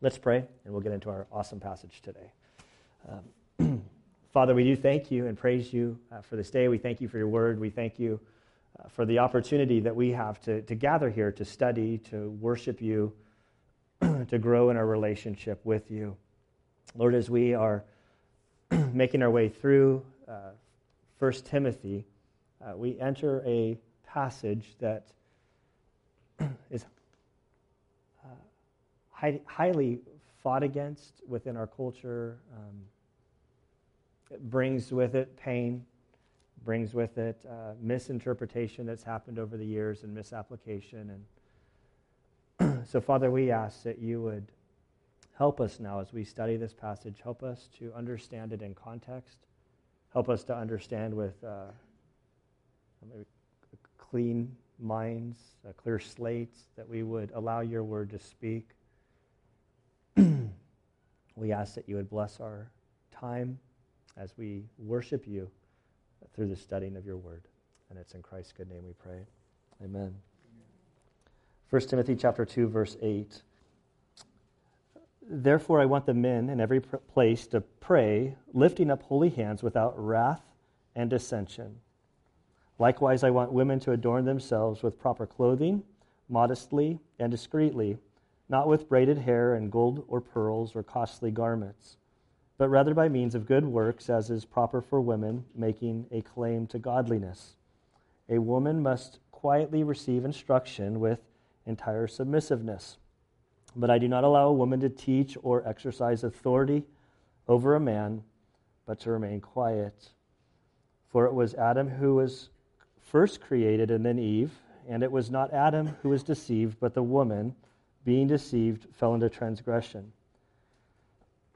Let's pray, and we'll get into our awesome passage today. Um, Father, we do thank you and praise you uh, for this day. We thank you for your word. We thank you uh, for the opportunity that we have to, to gather here, to study, to worship you, to grow in our relationship with you. Lord, as we are making our way through uh, 1 Timothy, uh, we enter a passage that is high, highly fought against within our culture. Um, it brings with it pain, brings with it uh, misinterpretation that's happened over the years and misapplication. And so, Father, we ask that you would help us now as we study this passage, help us to understand it in context, help us to understand with uh, clean minds, a clear slates, that we would allow your word to speak. We ask that you would bless our time as we worship you through the studying of your word. And it's in Christ's good name we pray. Amen. 1 Timothy chapter 2 verse 8. Therefore I want the men in every place to pray, lifting up holy hands without wrath and dissension. Likewise I want women to adorn themselves with proper clothing, modestly and discreetly, not with braided hair and gold or pearls or costly garments but rather by means of good works, as is proper for women, making a claim to godliness. A woman must quietly receive instruction with entire submissiveness. But I do not allow a woman to teach or exercise authority over a man, but to remain quiet. For it was Adam who was first created, and then Eve, and it was not Adam who was deceived, but the woman, being deceived, fell into transgression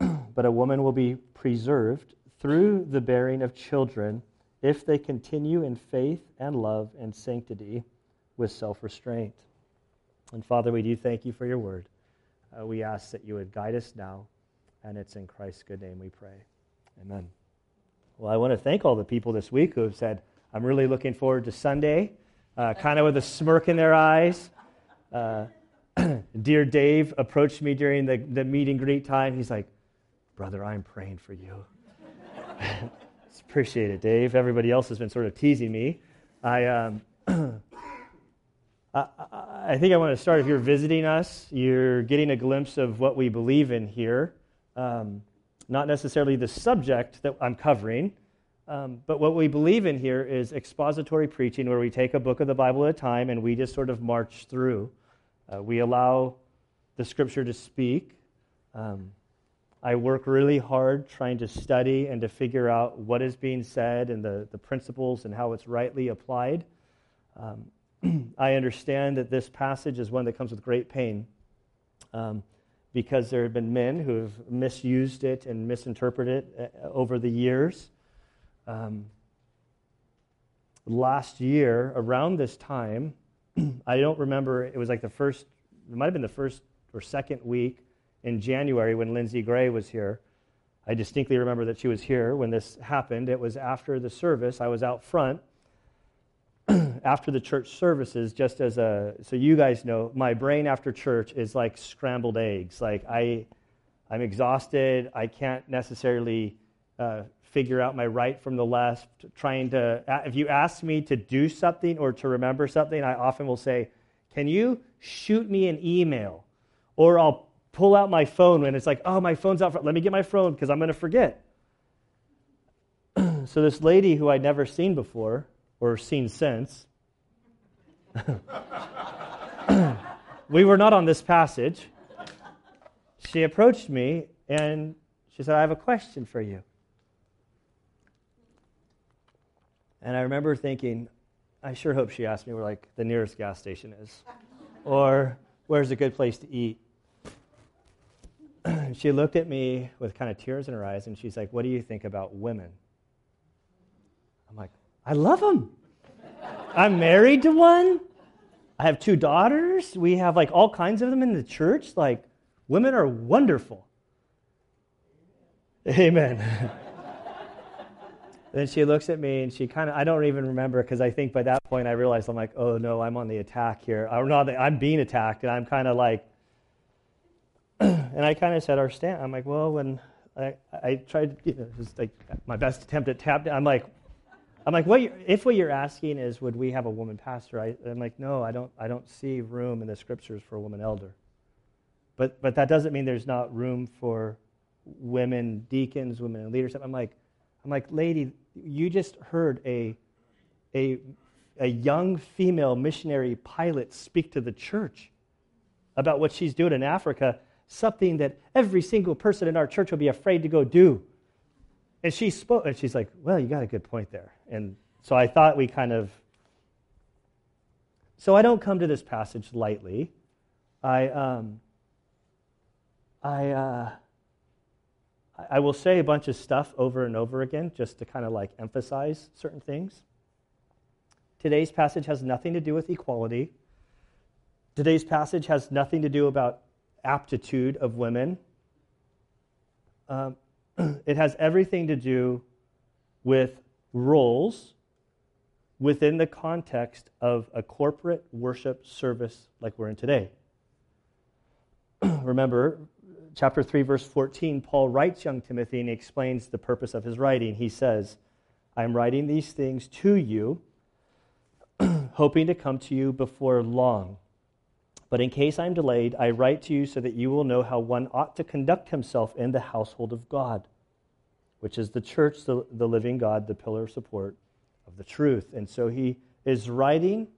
but a woman will be preserved through the bearing of children if they continue in faith and love and sanctity with self restraint. And Father, we do thank you for your word. Uh, we ask that you would guide us now, and it's in Christ's good name we pray. Amen. Well, I want to thank all the people this week who have said, I'm really looking forward to Sunday, uh, kind of with a smirk in their eyes. Uh, dear Dave approached me during the, the meet and greet time. He's like, Brother, I'm praying for you. appreciate it, Dave. Everybody else has been sort of teasing me. I, um, I, I, think I want to start. If you're visiting us, you're getting a glimpse of what we believe in here. Um, not necessarily the subject that I'm covering, um, but what we believe in here is expository preaching, where we take a book of the Bible at a time and we just sort of march through. Uh, we allow the scripture to speak. Um, I work really hard trying to study and to figure out what is being said and the, the principles and how it's rightly applied. Um, I understand that this passage is one that comes with great pain um, because there have been men who have misused it and misinterpreted it uh, over the years. Um, last year, around this time, I don't remember, it was like the first, it might have been the first or second week in January when Lindsay Gray was here. I distinctly remember that she was here when this happened. It was after the service. I was out front after the church services, just as a, so you guys know, my brain after church is like scrambled eggs. Like I, I'm exhausted. I can't necessarily uh, figure out my right from the left. Trying to, if you ask me to do something or to remember something, I often will say, Can you shoot me an email? Or I'll pull out my phone when it's like, oh, my phone's out. Front. Let me get my phone because I'm going to forget. so this lady who I'd never seen before or seen since, we were not on this passage. She approached me and she said, I have a question for you. And I remember thinking, I sure hope she asked me where like the nearest gas station is or where's a good place to eat. she looked at me with kind of tears in her eyes and she's like, What do you think about women? I'm like, I love them. I'm married to one. I have two daughters. We have like all kinds of them in the church. Like, women are wonderful. Amen. then she looks at me and she kind of, I don't even remember because I think by that point I realized I'm like, oh no, I'm on the attack here. Or not, I'm being attacked. And I'm kind of like, and I kind of said our stand. I'm like, well, when I, I tried, you know, just like my best attempt at tap. I'm like, I'm like, what if what you're asking is, would we have a woman pastor? I, am like, no, I don't. I don't see room in the scriptures for a woman elder. But but that doesn't mean there's not room for women deacons, women in leadership. I'm like, I'm like, lady, you just heard a a a young female missionary pilot speak to the church about what she's doing in Africa, something that every single person in our church will be afraid to go do. And she spoke, and she's like, Well, you got a good point there. And so I thought we kind of. So I don't come to this passage lightly. I, um, I, uh, I will say a bunch of stuff over and over again just to kind of like emphasize certain things. Today's passage has nothing to do with equality. Today's passage has nothing to do about aptitude of women. Um, it has everything to do with roles within the context of a corporate worship service like we're in today. Remember, chapter 3, verse 14, Paul writes young Timothy and he explains the purpose of his writing. He says, I'm writing these things to you, hoping to come to you before long. But in case I'm delayed, I write to you so that you will know how one ought to conduct himself in the household of God, which is the church, the, the living God, the pillar of support of the truth. And so he is writing,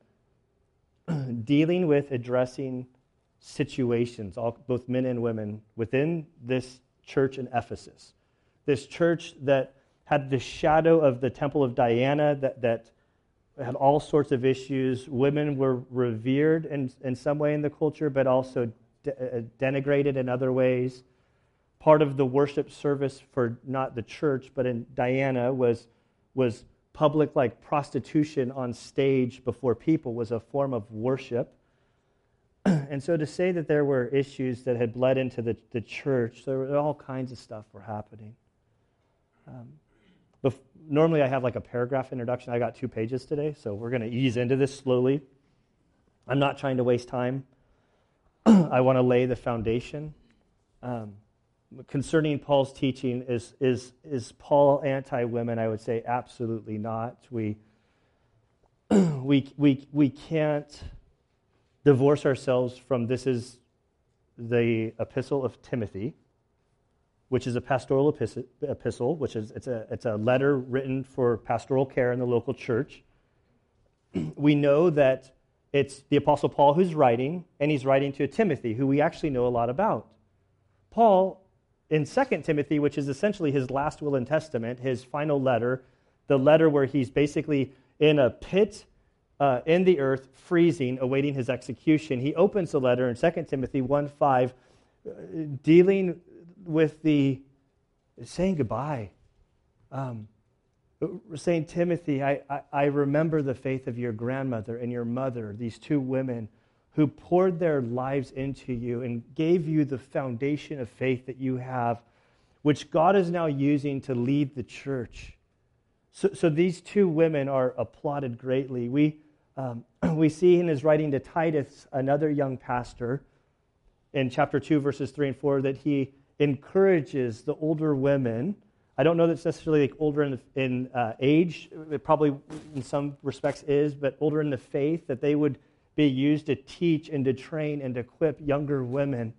dealing with, addressing situations, all, both men and women, within this church in Ephesus. This church that had the shadow of the temple of Diana, that, that had all sorts of issues. Women were revered in, in some way in the culture, but also de- uh, denigrated in other ways. Part of the worship service for not the church, but in Diana was, was public like prostitution on stage before people was a form of worship. And so to say that there were issues that had bled into the, the church, there were all kinds of stuff were happening. Um, bef- normally I have like a paragraph introduction. I got two pages today, so we're going to ease into this slowly. I'm not trying to waste time. I want to lay the foundation. Um, concerning Paul's teaching, is, is, is Paul anti women? I would say absolutely not. We, we, we, we can't divorce ourselves from this is the epistle of Timothy which is a pastoral epistle, which is it's a, it's a letter written for pastoral care in the local church. we know that it's the Apostle Paul who's writing, and he's writing to Timothy, who we actually know a lot about. Paul, in 2 Timothy, which is essentially his last will and testament, his final letter, the letter where he's basically in a pit uh, in the earth, freezing, awaiting his execution, he opens the letter in 2 Timothy 1 5, uh, dealing with the saying goodbye. Um, saying, Timothy, I, I, I remember the faith of your grandmother and your mother, these two women who poured their lives into you and gave you the foundation of faith that you have, which God is now using to lead the church. So, so these two women are applauded greatly. We, um, we see in his writing to Titus, another young pastor, in chapter 2, verses 3 and 4, that he encourages the older women. I don't know that it's necessarily like older in, in uh, age, it probably in some respects is, but older in the faith, that they would be used to teach and to train and to equip younger women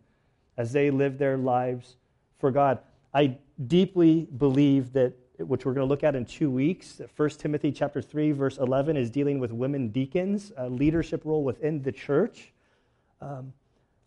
as they live their lives for God. I deeply believe that, which we're going to look at in two weeks, that 1 Timothy chapter 3, verse 11 is dealing with women deacons, a leadership role within the church. Um,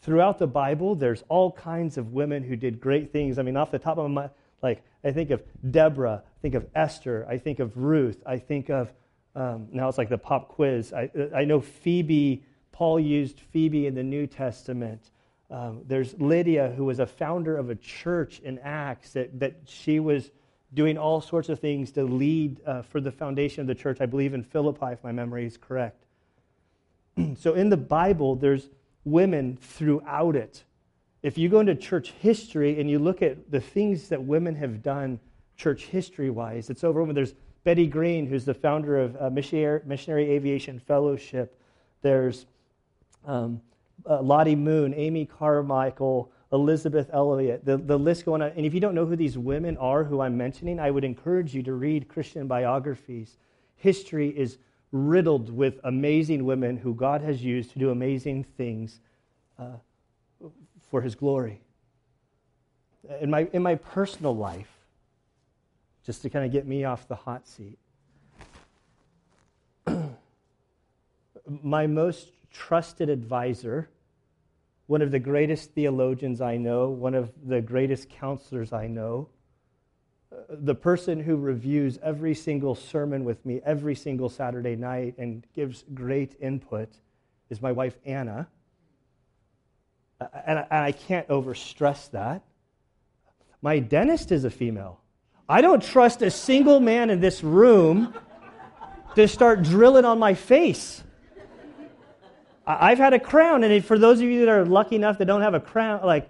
throughout the Bible, there's all kinds of women who did great things. I mean, off the top of my like, I think of Deborah, I think of Esther, I think of Ruth, I think of um, now it's like the pop quiz. I, I know Phoebe. Paul used Phoebe in the New Testament. Um, there's Lydia, who was a founder of a church in Acts, that, that she was doing all sorts of things to lead uh, for the foundation of the church. I believe in Philippi, if my memory is correct. so in the Bible, there's women throughout it. If you go into church history and you look at the things that women have done church history wise, it's overwhelming. There's Betty Greene, who's the founder of uh, Missionary, Aviation Fellowship. There's um, uh, Lottie Moon, Amy Carmichael, Elisabeth Elliot. The, the list going on. And if you don't know who these women are who I'm mentioning, I would encourage you to read Christian biographies. History is riddled with amazing women who God has used to do amazing things uh, for his glory. In my, in my personal life, just to kind of get me off the hot seat, my most trusted advisor, one of the greatest theologians I know, one of the greatest counselors I know, uh, the person who reviews every single sermon with me every single Saturday night and gives great input is my wife, Anna. And I can't overstress that. My dentist is a female. I don't trust a single man in this room to start drilling on my face. I've had a crown, and for those of you that are lucky enough that don't have a crown, like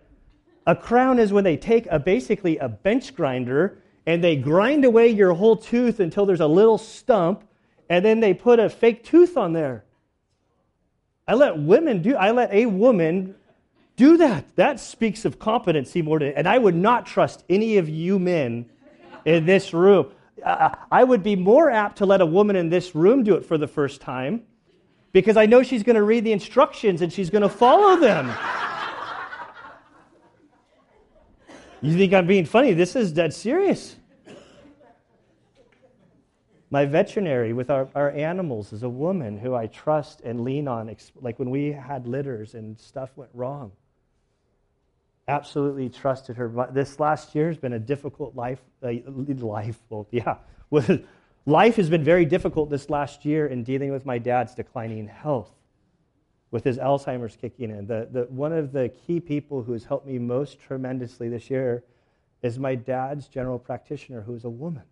a crown is when they take a basically a bench grinder and they grind away your whole tooth until there's a little stump, and then they put a fake tooth on there. I let women do, I let a woman do that. That speaks of competency more than, and I would not trust any of you men in this room. I would be more apt to let a woman in this room do it for the first time because I know she's going to read the instructions and she's going to follow them. You think I'm being funny? This is dead serious. My veterinary with our, our animals is a woman who I trust and lean on, like when we had litters and stuff went wrong. Absolutely trusted her. This last year has been a difficult life. Uh, life, well, yeah. life has been very difficult this last year in dealing with my dad's declining health with his Alzheimer's kicking in. The, the, one of the key people who has helped me most tremendously this year is my dad's general practitioner, who is a woman.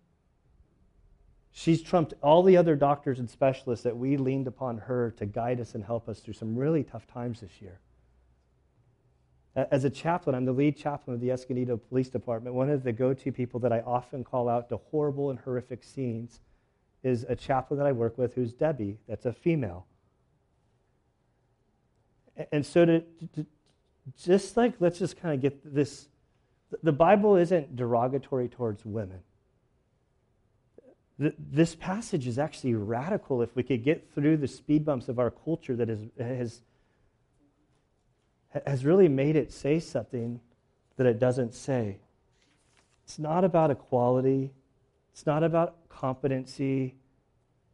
She's trumped all the other doctors and specialists that we leaned upon her to guide us and help us through some really tough times this year. As a chaplain, I'm the lead chaplain of the Escondido Police Department. One of the go to people that I often call out to horrible and horrific scenes is a chaplain that I work with who's Debbie, that's a female. And so, to, to just like, let's just kind of get this the Bible isn't derogatory towards women. This passage is actually radical if we could get through the speed bumps of our culture that is, has, has really made it say something that it doesn't say. It's not about equality, it's not about competency,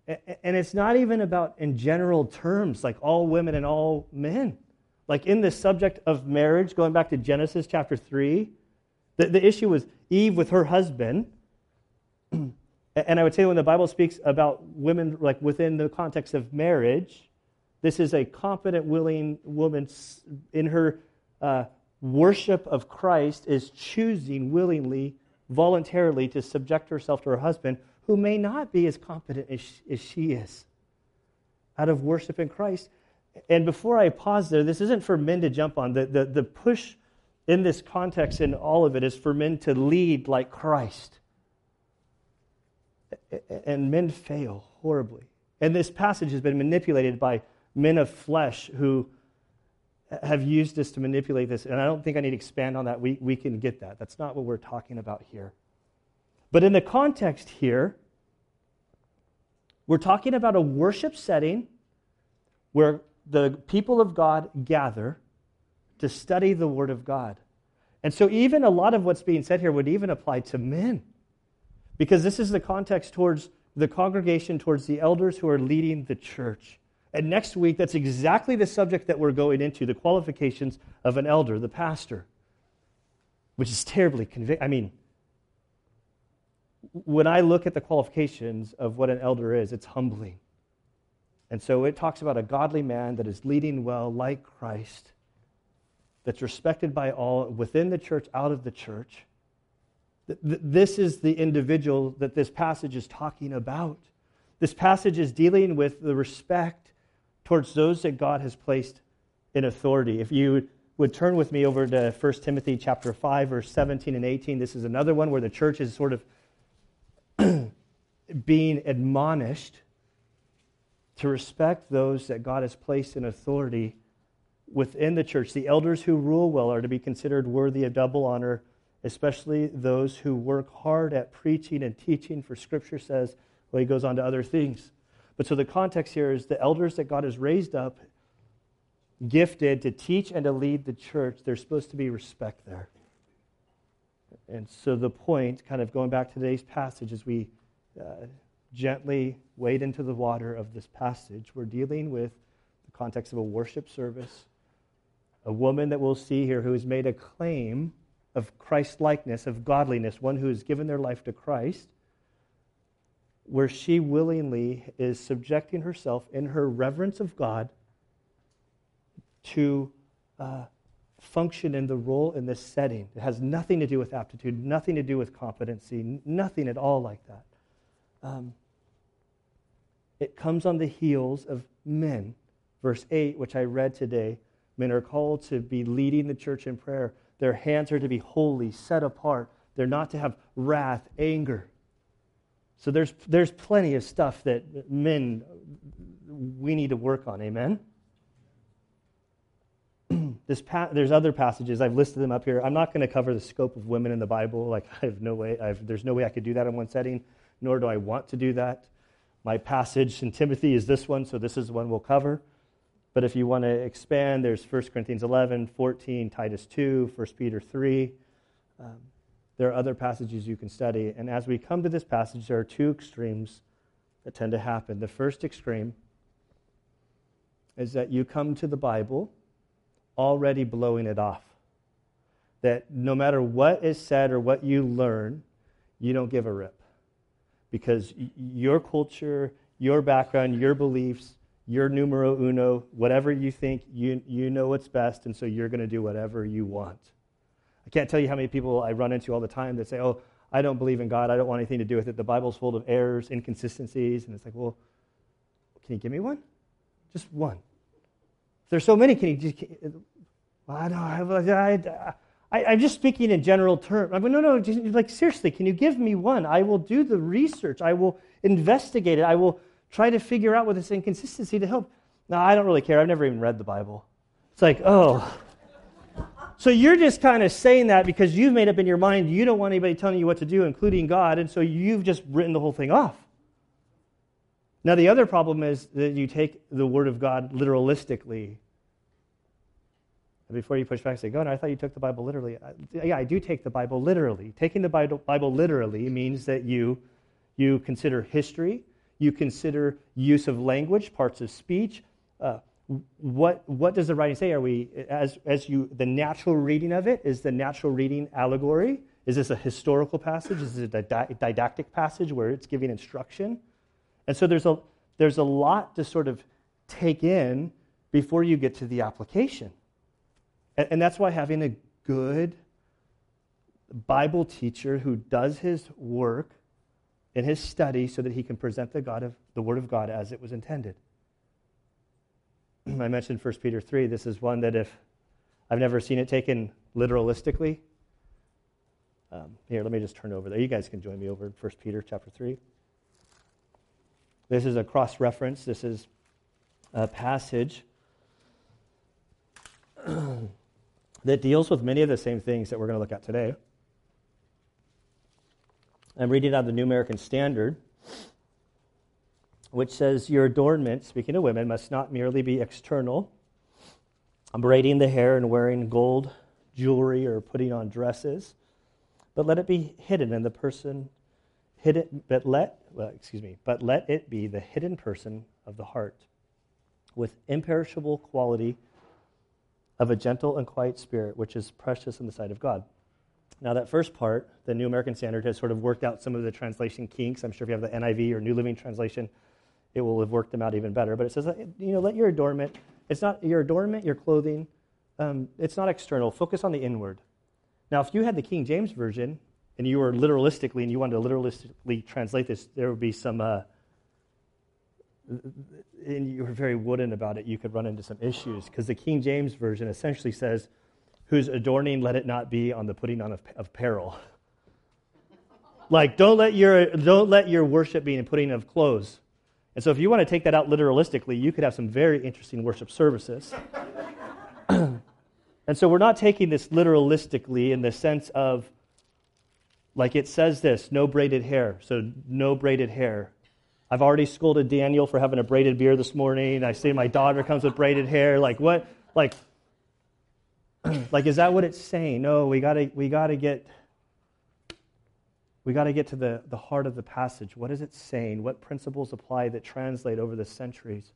and it's not even about in general terms, like all women and all men. Like in the subject of marriage, going back to Genesis chapter 3, the, the issue was Eve with her husband. and I would say when the Bible speaks about women, like within the context of marriage, this is a competent, willing woman in her uh, worship of Christ is choosing willingly, voluntarily to subject herself to her husband, who may not be as competent as as she is, out of worship in Christ. And before I pause there, this isn't for men to jump on. The, the, the push in this context in all of it is for men to lead like Christ. And men fail horribly. And this passage has been manipulated by men of flesh who have used this to manipulate this. And I don't think I need to expand on that. We, we can get that. That's not what we're talking about here. But in the context here, we're talking about a worship setting where the people of God gather to study the Word of God. And so, even a lot of what's being said here would even apply to men, because this is the context towards the congregation, towards the elders who are leading the church. And next week, that's exactly the subject that we're going into the qualifications of an elder, the pastor, which is terribly convicting. I mean, when I look at the qualifications of what an elder is, it's humbling. And so it talks about a godly man that is leading well, like Christ, that's respected by all within the church, out of the church. This is the individual that this passage is talking about. This passage is dealing with the respect towards those that God has placed in authority. If you would turn with me over to 1 Timothy chapter 5 verse 17 and 18, this is another one where the church is sort of being admonished to respect those that God has placed in authority within the church, the elders who rule well are to be considered worthy of double honor, especially those who work hard at preaching and teaching, for Scripture says, well, he goes on to other things. But so the context here is the elders that God has raised up, gifted to teach and to lead the church, there's supposed to be respect there. And so the point, kind of going back to today's passage, as we uh, gently wade into the water of this passage, we're dealing with the context of a worship service. A woman that we'll see here who has made a claim of Christ likeness, of godliness, one who has given their life to Christ, where she willingly is subjecting herself in her reverence of God to uh, function in the role in this setting. It has nothing to do with aptitude, nothing to do with competency, nothing at all like that. Um, it comes on the heels of men. Verse 8, which I read today, men are called to be leading the church in prayer. Their hands are to be holy, set apart. They're not to have wrath, anger. So there's, there's plenty of stuff that men, we need to work on. Amen? this pa- there's other passages. I've listed them up here. I'm not going to cover the scope of women in the bible. Like i have no way I've, there's no way i could do that in one setting nor do i want to do that. My passage in timothy is this one so this is the one we'll cover. But if you want to expand there's 1 corinthians 11 14 titus 2 1 peter 3 um, there are other passages you can study and as we come to this passage there are two extremes that tend to happen the first extreme is that you come to the bible already blowing it off. That no matter what is said or what you learn, you don't give a rip. Because your culture, your background, your beliefs, your numero uno, whatever you think, you, you know what's best, and so you're going to do whatever you want. I can't tell you how many people I run into all the time that say, oh, I don't believe in God. I don't want anything to do with it. The Bible's full of errors, inconsistencies. And it's like, well, can you give me one? Just one. There's so many, can you just, I know, I, I, I'm just speaking in general terms. I mean, no, no, just, like seriously, can you give me one? I will do the research. I will investigate it. I will try to figure out what this inconsistency to help. No, I don't really care. I've never even read the Bible. It's like, oh. So you're just kind of saying that because you've made up in your mind you don't want anybody telling you what to do, including God, and so you've just written the whole thing off. Now, the other problem is that you take the Word of God literalistically before you push back, and say, God, I thought you took the Bible literally. yeah, I do take the Bible literally. Taking the Bible, literally means that you, you consider history, you consider use of language, parts of speech. Uh, what, what does the writing say? Are we, as, as you, the natural reading of it, is the natural reading allegory? Is this a historical passage? Is it a didactic passage where it's giving instruction? And so there's a, there's a lot to sort of take in before you get to the application. And, and that's why having a good Bible teacher who does his work in his study so that he can present the, God of, the Word of God as it was intended. I mentioned 1 Peter 3. This is one that if I've never seen it taken literalistically. Um, here, let me just turn over there. You guys can join me over in 1 Peter chapter 3. This is a cross reference. This is a passage that deals with many of the same things that we're going to look at today. I'm reading out of the New American Standard, which says, Your adornment, speaking of women, must not merely be external, braiding the hair and wearing gold jewelry or putting on dresses, but let it be hidden in the person, hidden, but let, well, excuse me, but let it be the hidden person of the heart, with imperishable quality of a gentle and quiet spirit, which is precious in the sight of God. Now, that first part, the New American Standard has sort of worked out some of the translation kinks. I'm sure if you have the NIV or New Living Translation, it will have worked them out even better. But it says, you know, let your adornment, it's not your adornment, your clothing, um, it's not external. Focus on the inward. Now, if you had the King James Version and you were literalistically and you wanted to literalistically translate this, there would be some uh, and you were very wooden about it, you could run into some issues because the King James Version essentially says, Whose adorning let it not be on the putting on of, of peril. like, don't let, your, don't let your worship be in putting of clothes. And so, if you want to take that out literalistically, you could have some very interesting worship services. And so we're not taking this literalistically in the sense of, like it says this no braided hair. So, no braided hair. I've already scolded Daniel for having a braided beard this morning. I see my daughter comes with braided hair. Like, what? Like, like is that what it's saying? No, we gotta we gotta get we got to get to the, the heart of the passage. What is it saying? What principles apply that translate over the centuries?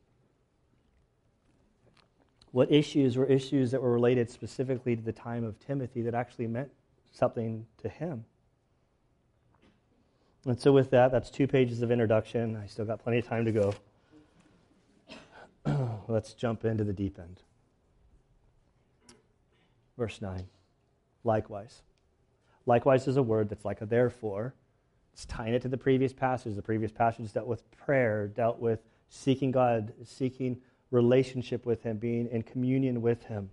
What issues were issues that were related specifically to the time of Timothy that actually meant something to him? And so, with that, that's two pages of introduction. I still got plenty of time to go. Let's jump into the deep end. Verse 9. Likewise. Likewise is a word that's like a therefore. It's tying it to the previous passage. The previous passage dealt with prayer, dealt with seeking God, seeking relationship with Him, being in communion with Him.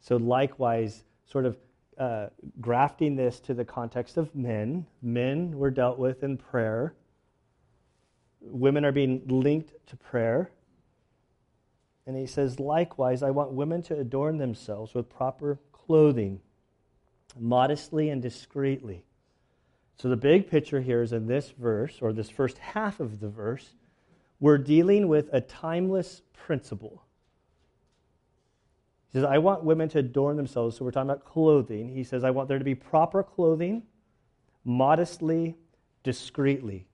So, likewise, sort of uh, grafting this to the context of men. Men were dealt with in prayer. Women are being linked to prayer. And he says, likewise, I want women to adorn themselves with proper clothing, modestly and discreetly. So the big picture here is in this verse, or this first half of the verse, we're dealing with a timeless principle. He says, I want women to adorn themselves. So we're talking about clothing. He says, I want there to be proper clothing, modestly, discreetly.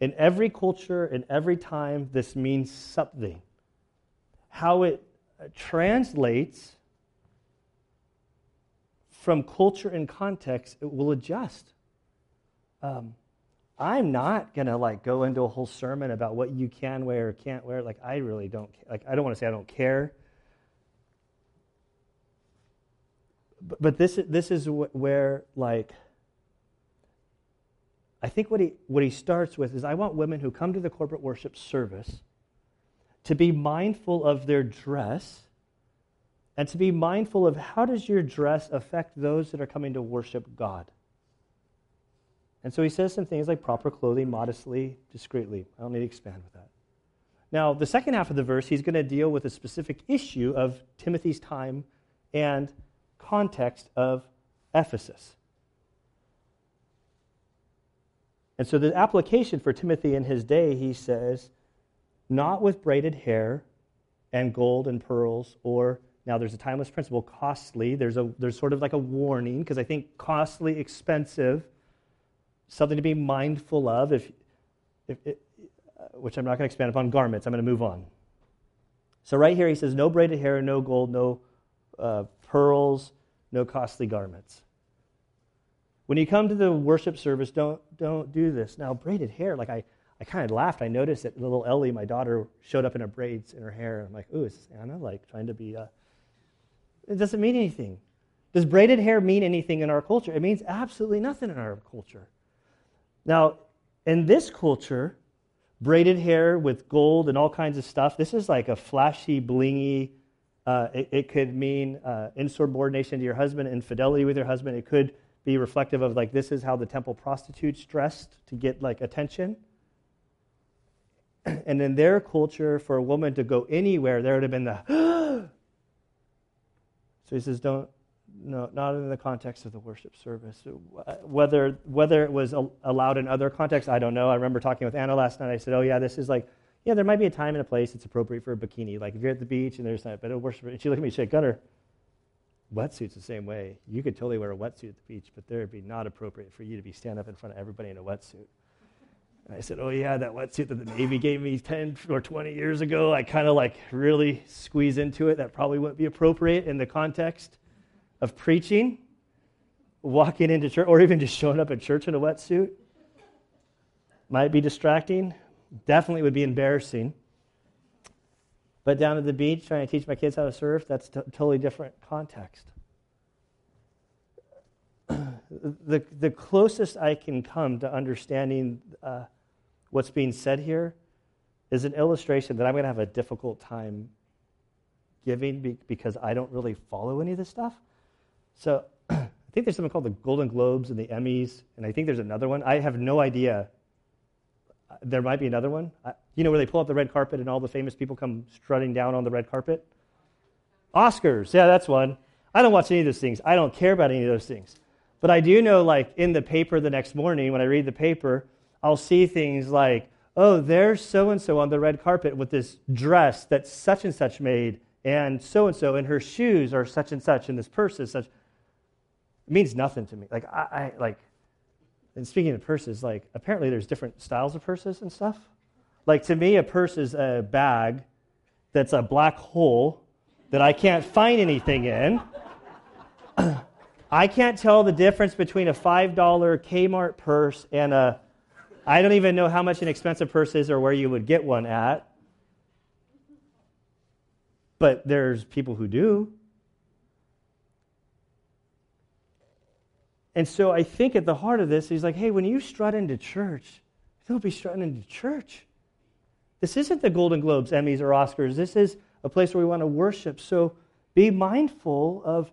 In every culture, in every time, this means something. How it translates from culture and context, it will adjust. Um, I'm not gonna like go into a whole sermon about what you can wear or can't wear. Like I really don't like. I don't want to say I don't care but, but this, this is where, like, I think what he, what he starts with is I want women who come to the corporate worship service to be mindful of their dress and to be mindful of how does your dress affect those that are coming to worship God. And so he says some things like proper clothing, modestly, discreetly. I don't need to expand with that. Now, the second half of the verse, he's going to deal with a specific issue of Timothy's time and context of Ephesus. And so the application for Timothy in his day, he says, not with braided hair and gold and pearls, or now there's a timeless principle, costly. There's, a, there's sort of like a warning, because I think costly, expensive, something to be mindful of, if, if, if which I'm not going to expand upon garments. I'm going to move on. So, right here, he says, no braided hair, no gold, no uh, pearls, no costly garments. When you come to the worship service, don't, don't do this. Now, braided hair, like I, I kind of laughed. I noticed that little Ellie, my daughter, showed up in her braids in her hair. I'm like, ooh, is Anna like trying to be, uh... it doesn't mean anything. Does braided hair mean anything in our culture? It means absolutely nothing in our culture. Now, in this culture, braided hair with gold and all kinds of stuff, this is like a flashy, blingy, uh, it, it, could mean uh, insubordination to your husband, infidelity with your husband. It could be reflective of like this is how the temple prostitutes dressed to get like attention. and in their culture, for a woman to go anywhere, there would have been the. so he says, don't. No, not in the context of the worship service. Whether whether it was allowed in other contexts, I don't know. I remember talking with Anna last night. I said, "Oh yeah, this is like yeah, there might be a time and a place that's appropriate for a bikini. Like if you're at the beach and there's that, but a worship. And she looked at me and said, Gunner, wetsuit's the same way. You could totally wear a wetsuit at the beach, but there would be not appropriate for you to be stand up in front of everybody in a wetsuit. I said, Oh, yeah, that wetsuit that the Navy gave me 10 or 20 years ago, I kind of like really squeeze into it. That probably wouldn't be appropriate in the context of preaching, walking into church, or even just showing up at church in a wetsuit. Might be distracting definitely would be embarrassing. But down at the beach trying to teach my kids how to surf, that's a totally different context. the, the closest I can come to understanding uh, what's being said here is an illustration that I'm going to have a difficult time giving because I don't really follow any of this stuff. So I think there's something called the Golden Globes and the Emmys, and I think there's another one. I have no idea there might be another one. you know where they pull up the red carpet and all the famous people come strutting down on the red carpet? Oscars, yeah, that's one. I don't watch any of those things. I don't care about any of those things. But I do know, like, in the paper the next morning, when I read the paper, I'll see things like, oh, there's so and so on the red carpet with this dress that such and such made, and so and so, and her shoes are such and such, and this purse is such. It means nothing to me. Like, I, I like, and speaking of purses, like, apparently there's different styles of purses and stuff. Like, to me, a purse is a bag that's a black hole that I can't find anything in. I can't tell the difference between a $5 Kmart purse and a, I don't even know how much an expensive purse is or where you would get one at. But there's people who do. And so I think at the heart of this, he's like, hey, when you strut into church, don't be strutting into church. This isn't the Golden Globes, Emmys, or Oscars. This is a place where we want to worship. So be mindful of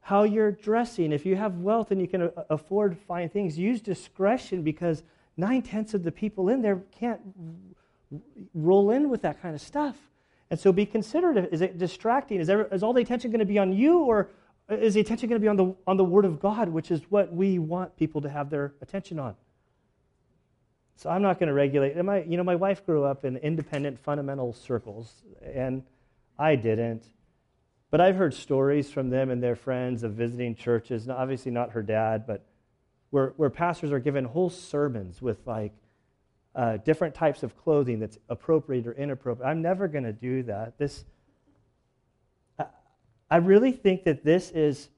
how you're dressing. If you have wealth and you can afford fine things, use discretion because nine tenths of the people in there can't roll in with that kind of stuff. And so be considerate. Is it distracting? Is, there, is all the attention going to be on you, or is the attention going to be on the, on the Word of God, which is what we want people to have their attention on? So I'm not going to regulate. My, you know, my wife grew up in independent fundamental circles, and I didn't. But I've heard stories from them and their friends of visiting churches, obviously not her dad, but where, where pastors are given whole sermons with like uh, different types of clothing that's appropriate or inappropriate. I'm never going to do that. This, I, I really think that this is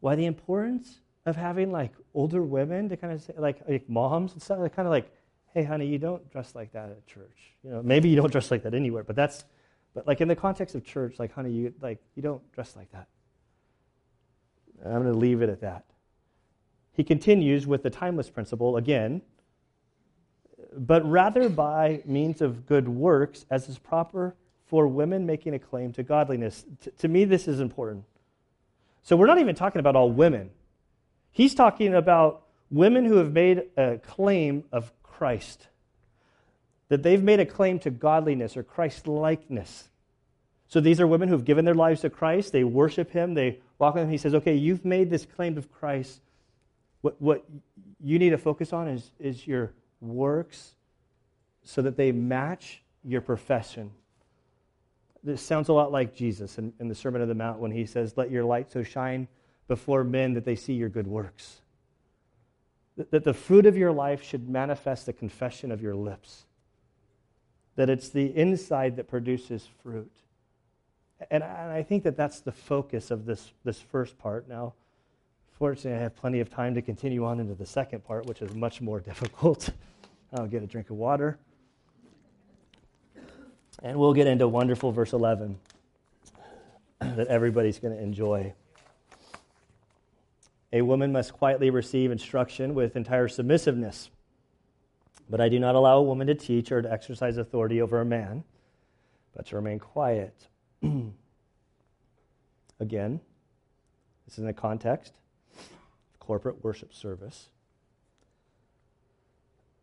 why the importance of having like older women to kind of say, like, like moms and stuff, like kind of like, hey, honey, you don't dress like that at church. You know, maybe you don't dress like that anywhere, but that's but like in the context of church, like, honey, you like you don't dress like that. I'm going to leave it at that. He continues with the timeless principle again, but rather by means of good works, as is proper for women making a claim to godliness. T- to me, this is important. So we're not even talking about all women. He's talking about women who have made a claim of Christ that they've made a claim to godliness or Christ likeness. So these are women who have given their lives to Christ. They worship Him. They walk with Him. He says, okay, you've made this claim of Christ. What, what you need to focus on is, is your works so that they match your profession. This sounds a lot like Jesus in, in the Sermon on the Mount when he says, Let your light so shine before men that they see your good works. That, that the fruit of your life should manifest the confession of your lips that it's the inside that produces fruit. And I think that that's the focus of this, this first part. Now, fortunately, I have plenty of time to continue on into the second part, which is much more difficult. I'll get a drink of water. And we'll get into wonderful verse 11 that everybody's going to enjoy. A woman must quietly receive instruction with entire submissiveness but I do not allow a woman to teach or to exercise authority over a man, but to remain quiet. Again, this is in the context corporate worship service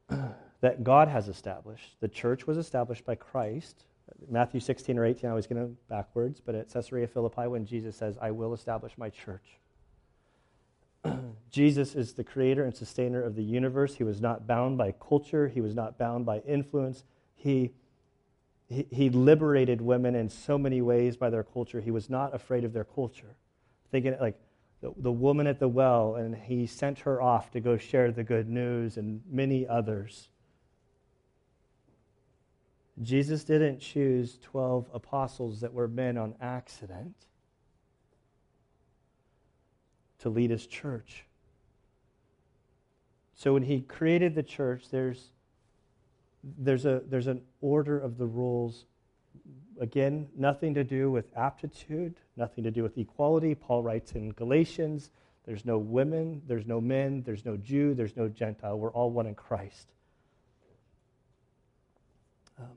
that God has established. The church was established by Christ. Matthew 16 or 18, I was going to backwards, but at Caesarea Philippi, when Jesus says, I will establish my church. Jesus is the creator and sustainer of the universe. He was not bound by culture, he was not bound by influence. He, he, he liberated women in so many ways by their culture. He was not afraid of their culture. Thinking like the, woman at the well, and he sent her off to go share the good news, and many others. Jesus didn't choose 12 apostles that were men on accident to lead his church. So when he created the church, there's, there's, a, there's an order of the rules. Again, nothing to do with aptitude, nothing to do with equality. Paul writes in Galatians there's no women, there's no men, there's no Jew, there's no Gentile. We're all one in Christ. Um,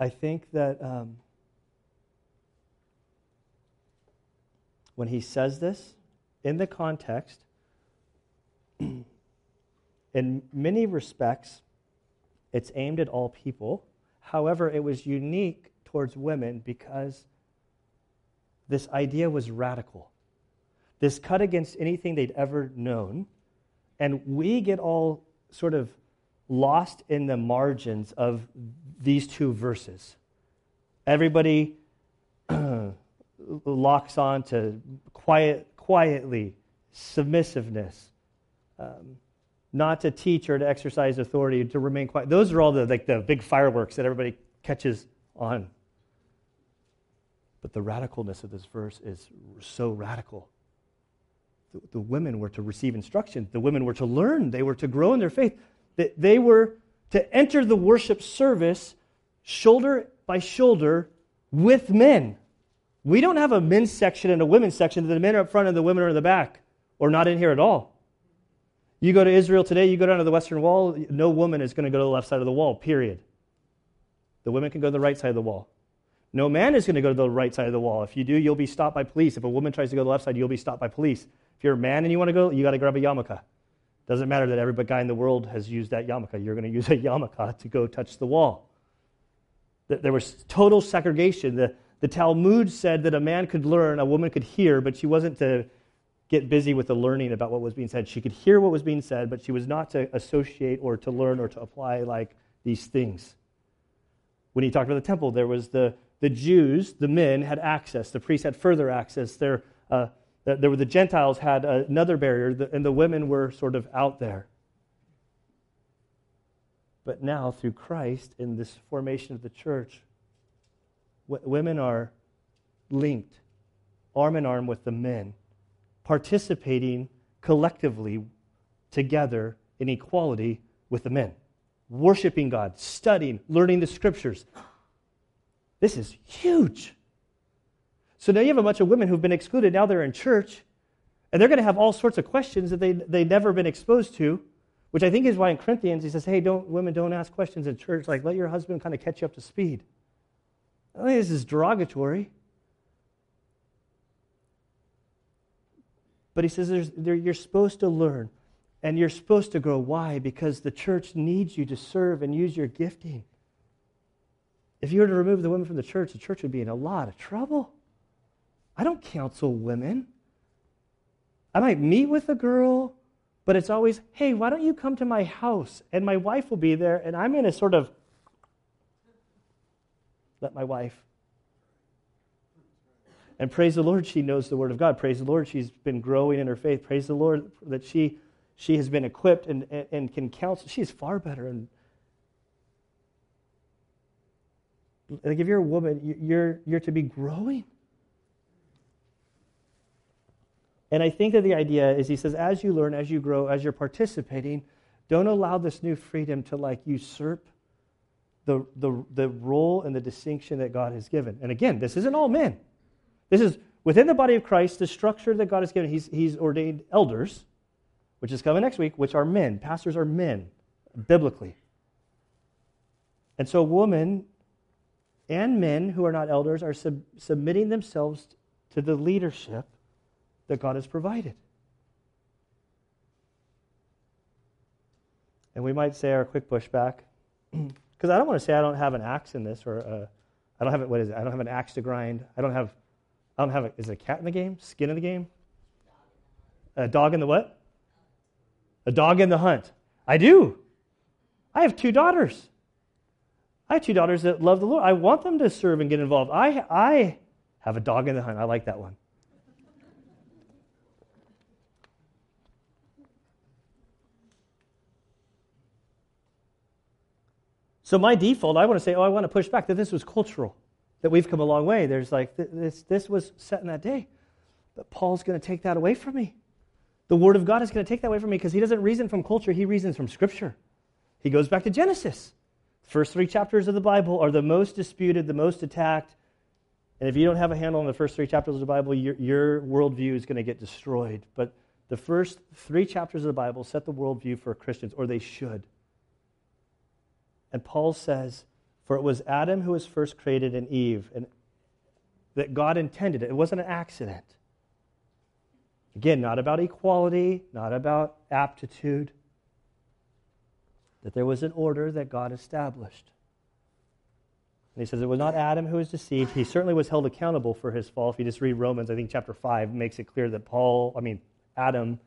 I think that um, when he says this in the context, in many respects, it's aimed at all people. However, it was unique towards women because this idea was radical. This cut against anything they'd ever known. And we get all sort of lost in the margins of these two verses. Everybody locks on to quiet, quietly, submissiveness, um, not to teach or to exercise authority, to remain quiet. Those are all the like the big fireworks that everybody catches on. But the radicalness of this verse is so radical. The, the women were to receive instruction. The women were to learn. They were to grow in their faith. That they were to enter the worship service shoulder by shoulder with men. We don't have a men's section and a women's section. The men are up front and the women are in the back, or not in here at all. You go to Israel today, you go down to the Western Wall, no woman is going to go to the left side of the wall, period. The women can go to the right side of the wall. No man is going to go to the right side of the wall. If you do, you'll be stopped by police. If a woman tries to go to the left side, you'll be stopped by police. If you're a man and you want to go, you got to grab a yarmulke. Doesn't matter that every guy in the world has used that yarmulke. You're going to use a yarmulke to go touch the wall. There was total segregation. The, the Talmud said that a man could learn, a woman could hear, but she wasn't to get busy with the learning about what was being said. She could hear what was being said, but she was not to associate or to learn or to apply like these things. When he talked about the temple, there was the, the Jews, the men, had access. The priests had further access. There, uh, there were the Gentiles had another barrier, and the women were sort of out there. But now, through Christ, in this formation of the church, women are linked arm in arm with the men, participating collectively together in equality with the men, worshiping God, studying, learning the scriptures. This is huge. So now you have a bunch of women who've been excluded. Now they're in church, and they're going to have all sorts of questions that they, they've never been exposed to which I think is why in Corinthians he says, hey, don't, women don't ask questions in church. Like, let your husband kind of catch you up to speed. I think this is derogatory. But he says you're supposed to learn and you're supposed to grow. Why? Because the church needs you to serve and use your gifting. If you were to remove the women from the church, the church would be in a lot of trouble. I don't counsel women. I might meet with a girl but it's always, hey, why don't you come to my house? And my wife will be there, and I'm going to sort of let my wife. And praise the Lord, she knows the Word of God. Praise the Lord, she's been growing in her faith. Praise the Lord that she, she has been equipped and, and, and can counsel. She's far better. And like if you're a woman, you're, you're to be growing. And I think that the idea is he says, as you learn, as you grow, as you're participating, don't allow this new freedom to like usurp the, the, the role and the distinction that God has given. And again, this isn't all men. This is within the body of Christ, the structure that God has given. He's, he's ordained elders, which is coming next week, which are men. Pastors are men, biblically. And so, women and men who are not elders are sub- submitting themselves to the leadership that God has provided. And we might say our quick pushback, because I don't want to say I don't have an axe in this, or uh, I don't have it. What is it? I don't have an axe to grind. I don't have. I don't have. A, is it a cat in the game? Skin in the game? A dog in the what? A dog in the hunt. I do. I have two daughters. I have two daughters that love the Lord. I want them to serve and get involved. I, I have a dog in the hunt. I like that one. So my default, I want to say, oh, I want to push back that this was cultural, that we've come a long way. There's like, this, this was set in that day. But Paul's going to take that away from me. The Word of God is going to take that away from me because he doesn't reason from culture, he reasons from Scripture. He goes back to Genesis. First three chapters of the Bible are the most disputed, the most attacked. And if you don't have a handle on the first three chapters of the Bible, your, your worldview is going to get destroyed. But the first three chapters of the Bible set the worldview for Christians, or they should. And Paul says, For it was Adam who was first created and Eve, and that God intended it. It wasn't an accident. Again, not about equality, not about aptitude. That there was an order that God established. And he says it was not Adam who was deceived. He certainly was held accountable for his fall. If you just read Romans, I think chapter 5 makes it clear that Paul, I mean, Adam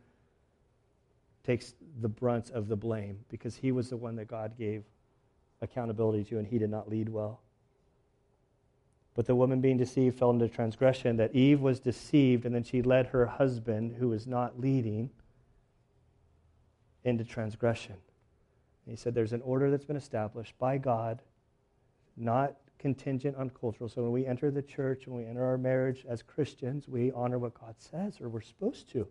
takes the brunt of the blame because he was the one that God gave accountability to and he did not lead well. But the woman being deceived fell into transgression, that Eve was deceived, and then she led her husband, who was not leading, into transgression. And he said there's an order that's been established by God, not contingent on cultural. So when we enter the church, when we enter our marriage as Christians, we honor what God says, or we're supposed to.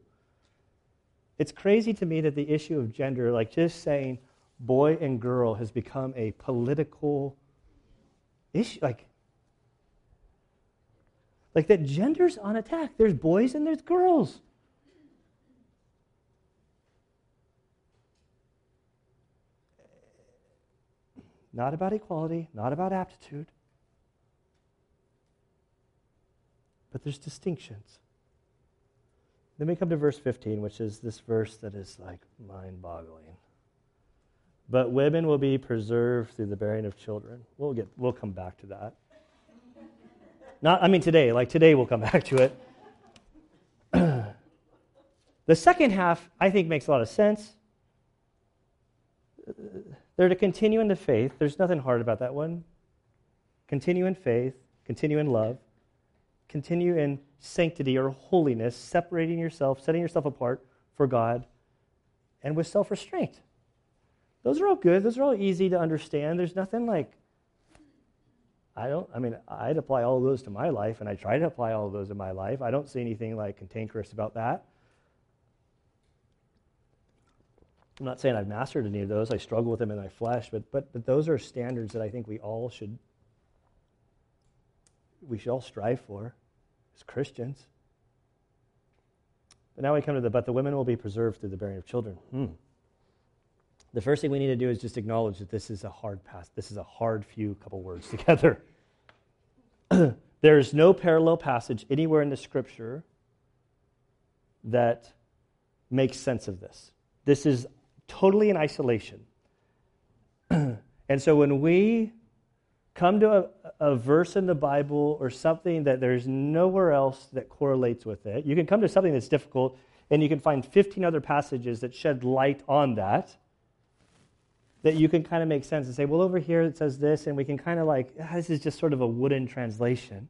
It's crazy to me that the issue of gender, like just saying boy and girl, has become a political issue. Like, like that gender's on attack. There's boys and there's girls. Not about equality, not about aptitude. But there's distinctions. Then we come to verse 15, which is this verse that is like mind boggling. But women will be preserved through the bearing of children. We'll, get, we'll come back to that. Not, I mean, today, like today, we'll come back to it. the second half, I think, makes a lot of sense. They're to continue in the faith. There's nothing hard about that one. Continue in faith, continue in love, continue in sanctity or holiness, separating yourself, setting yourself apart for God, and with self restraint. Those are all good. Those are all easy to understand. There's nothing like, I don't, I mean, I'd apply all of those to my life, and I try to apply all of those in my life. I don't see anything like cantankerous about that. I'm not saying I've mastered any of those. I struggle with them in my flesh, but, but, but those are standards that I think we all should we should all strive for as Christians. But now we come to the but the women will be preserved through the bearing of children. Hmm. The first thing we need to do is just acknowledge that this is a hard pass. This is a hard few couple words together. there is no parallel passage anywhere in the scripture that makes sense of this. This is totally in isolation. and so when we come to a, a, verse in the Bible or something that there's nowhere else that correlates with it, you can come to something that's difficult and you can find 15 other passages that shed light on that. That you can kind of make sense and say, well, over here it says this, and we can kind of like, ah, this is just sort of a wooden translation.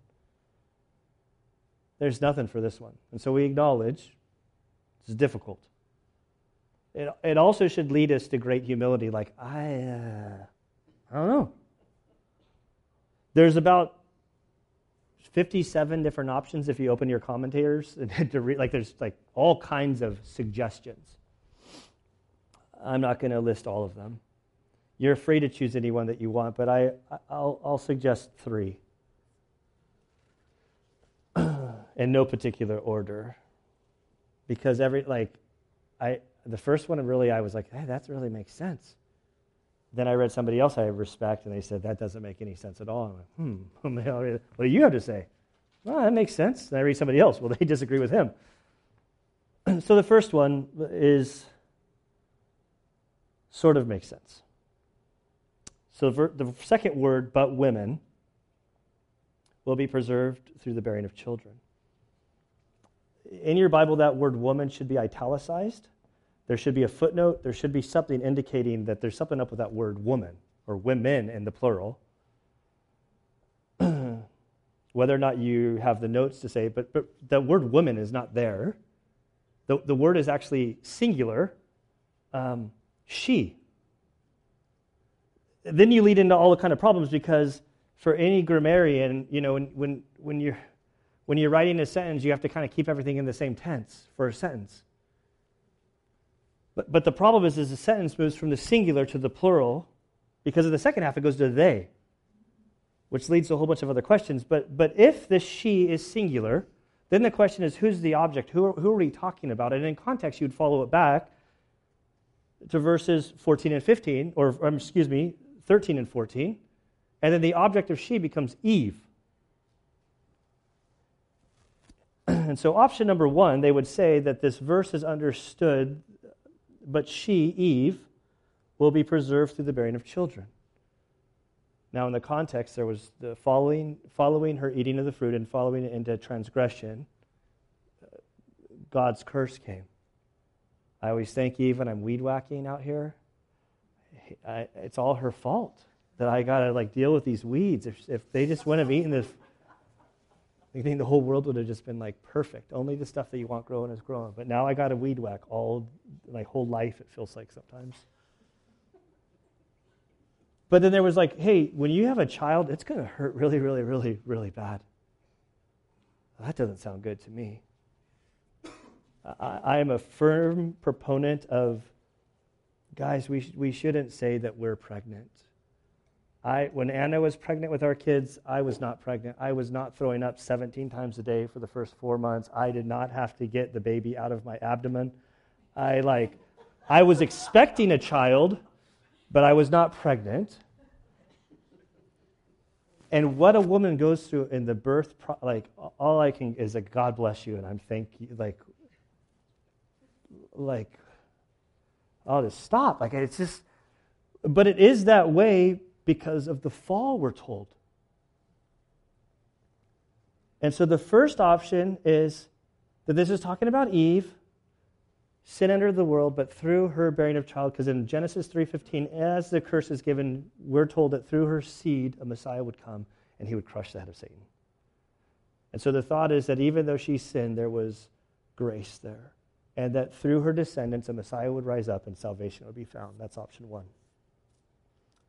There's nothing for this one. And so we acknowledge it's difficult. It, it also should lead us to great humility. Like, I, uh, I don't know. There's about 57 different options if you open your commentators to read. Like, there's like all kinds of suggestions. I'm not going to list all of them. You're free to choose any one that you want, but I, I'll, I'll suggest three in no particular order. Because every, like, I, the first one, really, I was like, hey, that really makes sense. Then I read somebody else I respect, and they said, that doesn't make any sense at all. I'm like, hmm, what do you have to say? Well, that makes sense. Then I read somebody else. Well, they disagree with him. so the first one is sort of makes sense. So the second word, but women, will be preserved through the bearing of children. In your Bible, that word woman should be italicized there should be a footnote. There should be something indicating that there's something up with that word woman or women in the plural. Whether or not you have the notes to say, but, but the word woman is not there. The, the word is actually singular, um, she. Then you lead into all the kind of problems because for any grammarian, you know, when, when, when, you're, when you're writing a sentence, you have to kind of keep everything in the same tense for a sentence. But, but the problem is, is the sentence moves from the singular to the plural because of the second half it goes to they, which leads to a whole bunch of other questions. But, but if the she is singular, then the question is who's the object? Who are, who are we talking about? And in context, you'd follow it back to verses 14 and 15, or um, excuse me, 13 and 14. And then the object of she becomes Eve. And so, option number one, they would say that this verse is understood but she, Eve, will be preserved through the bearing of children. Now, in the context, there was the following, following her eating of the fruit and following it into transgression, God's curse came. I always thank Eve when I'm weed whacking out here. I, it's all her fault that I got to like deal with these weeds. If, if they just wouldn't have eaten this, I think the whole world would have just been like perfect. Only the stuff that you want growing is growing. But now I got to weed whack all my whole life. It feels like sometimes. But then there was like, hey, when you have a child, it's going to hurt really, really, really, really bad. That doesn't sound good to me. I, I am a firm proponent of, guys, we, sh- we shouldn't say that we're pregnant. I, when Anna was pregnant with our kids, I was not pregnant. I was not throwing up 17 times a day for the first four months. I did not have to get the baby out of my abdomen. I like, I was expecting a child, but I was not pregnant. And what a woman goes through in the birth, pro- like all I can is like, God bless you, and I'm thank you, like, like, Uh, I'll just stop. Like it's just, but it is that way because of the fall, we're told. And so the first option is that this is talking about Eve. Sin entered the world, but through her bearing of child, because in Genesis 3:15, as the curse is given, we're told that through her seed a Messiah would come and he would crush the head of Satan. And so the thought is that even though she sinned, there was grace there. And that through her descendants, a Messiah would rise up and salvation would be found. That's option one.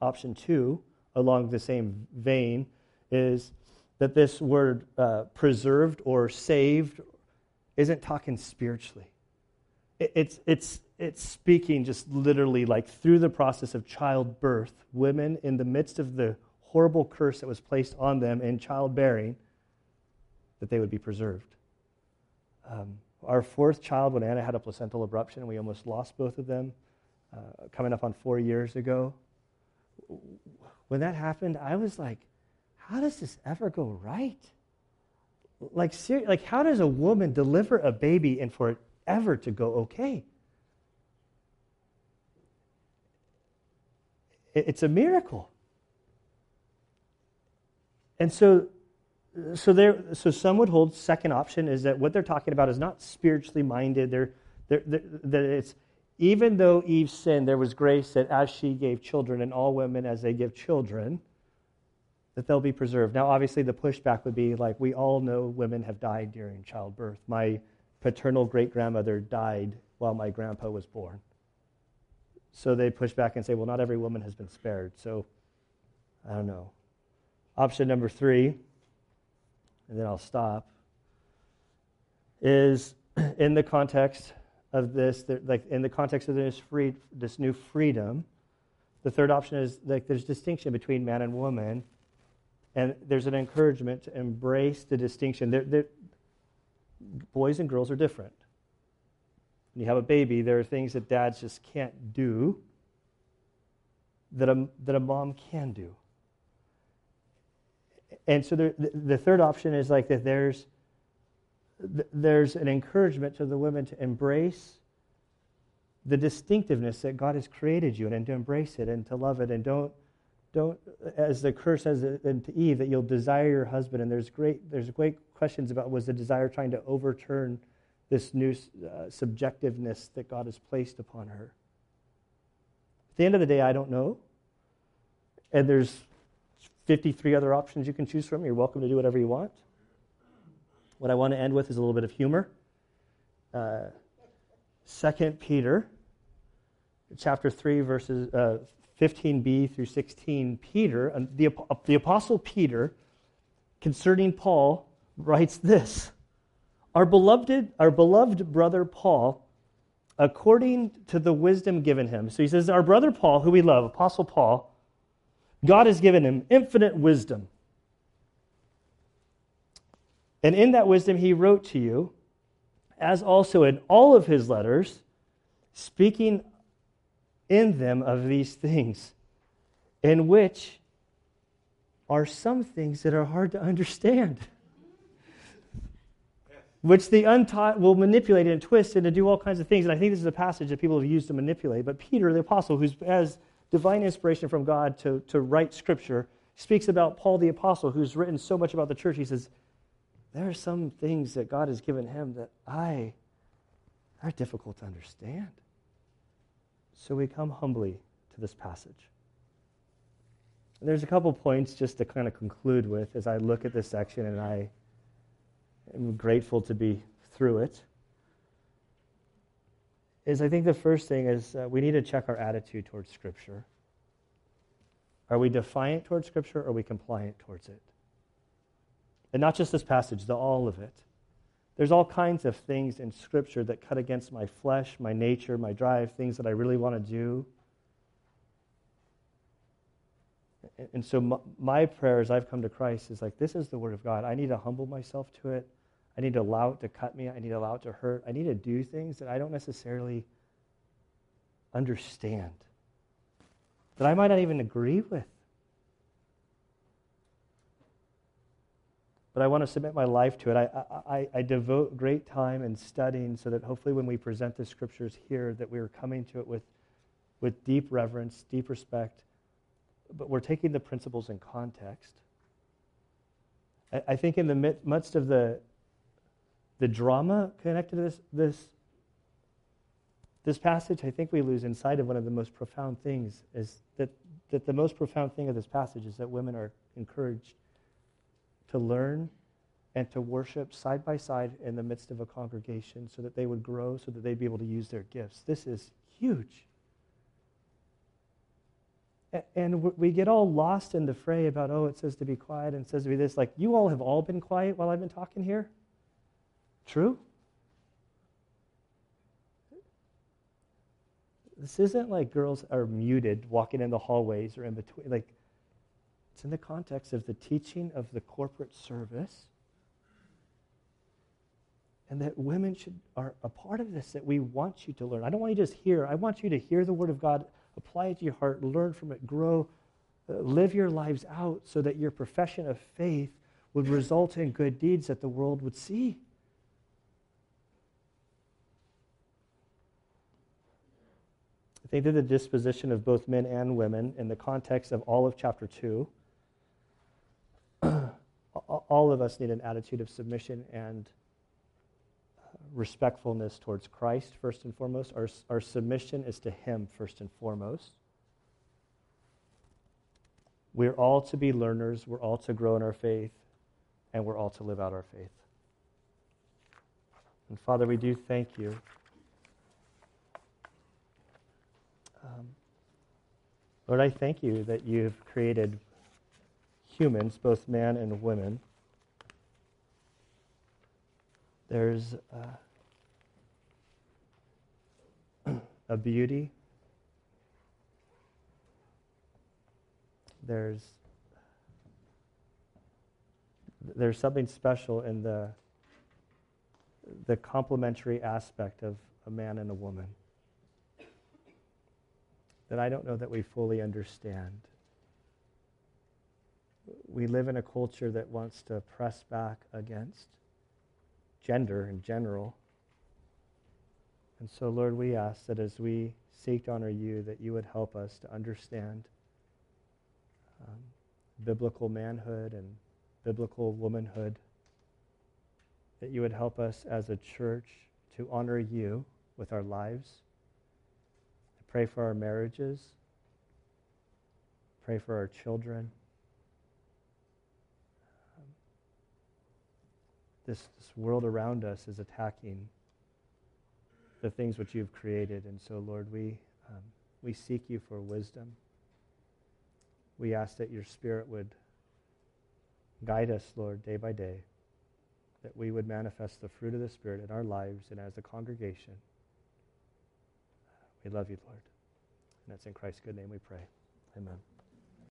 Option two, along the same vein, is that this word uh, preserved or saved isn't talking spiritually. It, it's, it's, it's speaking just literally like through the process of childbirth, women in the midst of the horrible curse that was placed on them in childbearing, that they would be preserved. Um, our fourth child, when Anna had a placental abruption, we almost lost both of them, uh, coming up on four years ago when that happened, I was like, how does this ever go right? Like, ser- like how does a woman deliver a baby and for it ever to go okay? It's a miracle. And so, so there, so some would hold second option is that what they're talking about is not spiritually minded. They're, they're, they're, that it's even though Eve sinned, there was grace that as she gave children, and all women as they give children, that they'll be preserved. Now, obviously, the pushback would be like, we all know women have died during childbirth. My paternal great grandmother died while my grandpa was born. So they push back and say, well, not every woman has been spared. So I don't know. Option number three, and then I'll stop, is in the context of this, like in the context of this, free, this new freedom, the third option is like there's distinction between man and woman, and there's an encouragement to embrace the distinction. They're, they're, boys and girls are different. When you have a baby, there are things that dads just can't do that a, that a mom can do. And so the, the third option is like that there's there's an encouragement to the women to embrace the distinctiveness that God has created you in and to embrace it and to love it and don't don't as the curse says to Eve that you'll desire your husband and there's great there's great questions about was the desire trying to overturn this new uh, subjectiveness that God has placed upon her. At the end of the day, I don't know. And there's 53 other options you can choose from. You're welcome to do whatever you want. What I want to end with is a little bit of humor. Uh, 2 Peter, chapter 3, verses uh, 15b through 16. Peter, uh, the, the Apostle Peter, concerning Paul, writes this Our beloved, our beloved brother Paul, according to the wisdom given him. So he says, Our brother Paul, who we love, Apostle Paul, God has given him infinite wisdom and in that wisdom, he wrote to you, as also in all of his letters, speaking in them of these things, in which are some things that are hard to understand. Which the untaught will manipulate and twist and to do all kinds of things. And I think this is a passage that people have used to manipulate. But Peter, the apostle, who has divine inspiration from God to, to write scripture, speaks about Paul the Apostle, who's written so much about the church. He says, There are some things that God has given him that I are difficult to understand. So we come humbly to this passage. And there's a couple points just to kind of conclude with as I look at this section, and I am grateful to be through it. Is I think the first thing is uh, we need to check our attitude towards Scripture. Are we defiant towards Scripture or are we compliant towards it? And not just this passage, the all of it. There's all kinds of things in Scripture that cut against my flesh, my nature, my drive, things that I really want to do. And so, my prayer as I've come to Christ is like, this is the Word of God. I need to humble myself to it. I need to allow it to cut me. I need to allow it to hurt. I need to do things that I don't necessarily understand that I might not even agree with. But I want to submit my life to it. I, I, I devote great time in studying so that hopefully when we present the scriptures here that we're coming to it with, with deep reverence, deep respect, but we're taking the principles in context. I think in the midst of the, the drama connected to this, this this passage, I think we lose insight of one of the most profound things is that, that the most profound thing of this passage is that women are encouraged to learn and to worship side by side in the midst of a congregation so that they would grow, so that they'd be able to use their gifts. This is huge. And we get all lost in the fray about, oh, it says to be quiet and it says to be this. Like, you all have all been quiet while I've been talking here? True? this isn't like girls are muted walking in the hallways or in between. Like, it's in the context of the teaching of the corporate service. And that women should are a part of this, that we want you to learn. I don't want you to just hear. I want you to hear the word of God, apply it to your heart, learn from it, grow, uh, live your lives out so that your profession of faith would result in good deeds that the world would see. Think that the disposition of both men and women in the context of all of chapter 2, all of us need an attitude of submission and uh, respectfulness towards Christ, first and foremost. Our, our submission is to Him, first and foremost. We're all to be learners, we're all to grow in our faith, and we're all to live out our faith. And Father, we do thank you Lord, I thank you that you've created humans, both man and women. There's uh, a beauty. There's there's something special in the the complementary aspect of a man and a woman that I don't know that we fully understand. We live in a culture that wants to press back against gender in general. And so, Lord, we ask that as we seek to honor you, that you would help us to understand um, biblical manhood and biblical womanhood, that you would help us as a church to honor you with our lives Pray for our marriages. Pray for our children. This, this world around us is attacking the things which you've created. And so, Lord, we, um, we seek you for wisdom. We ask that your Spirit would guide us, Lord, day by day, that we would manifest the fruit of the Spirit in our lives and as a congregation. We love you, Lord. And that's in Christ's good name we pray. Amen.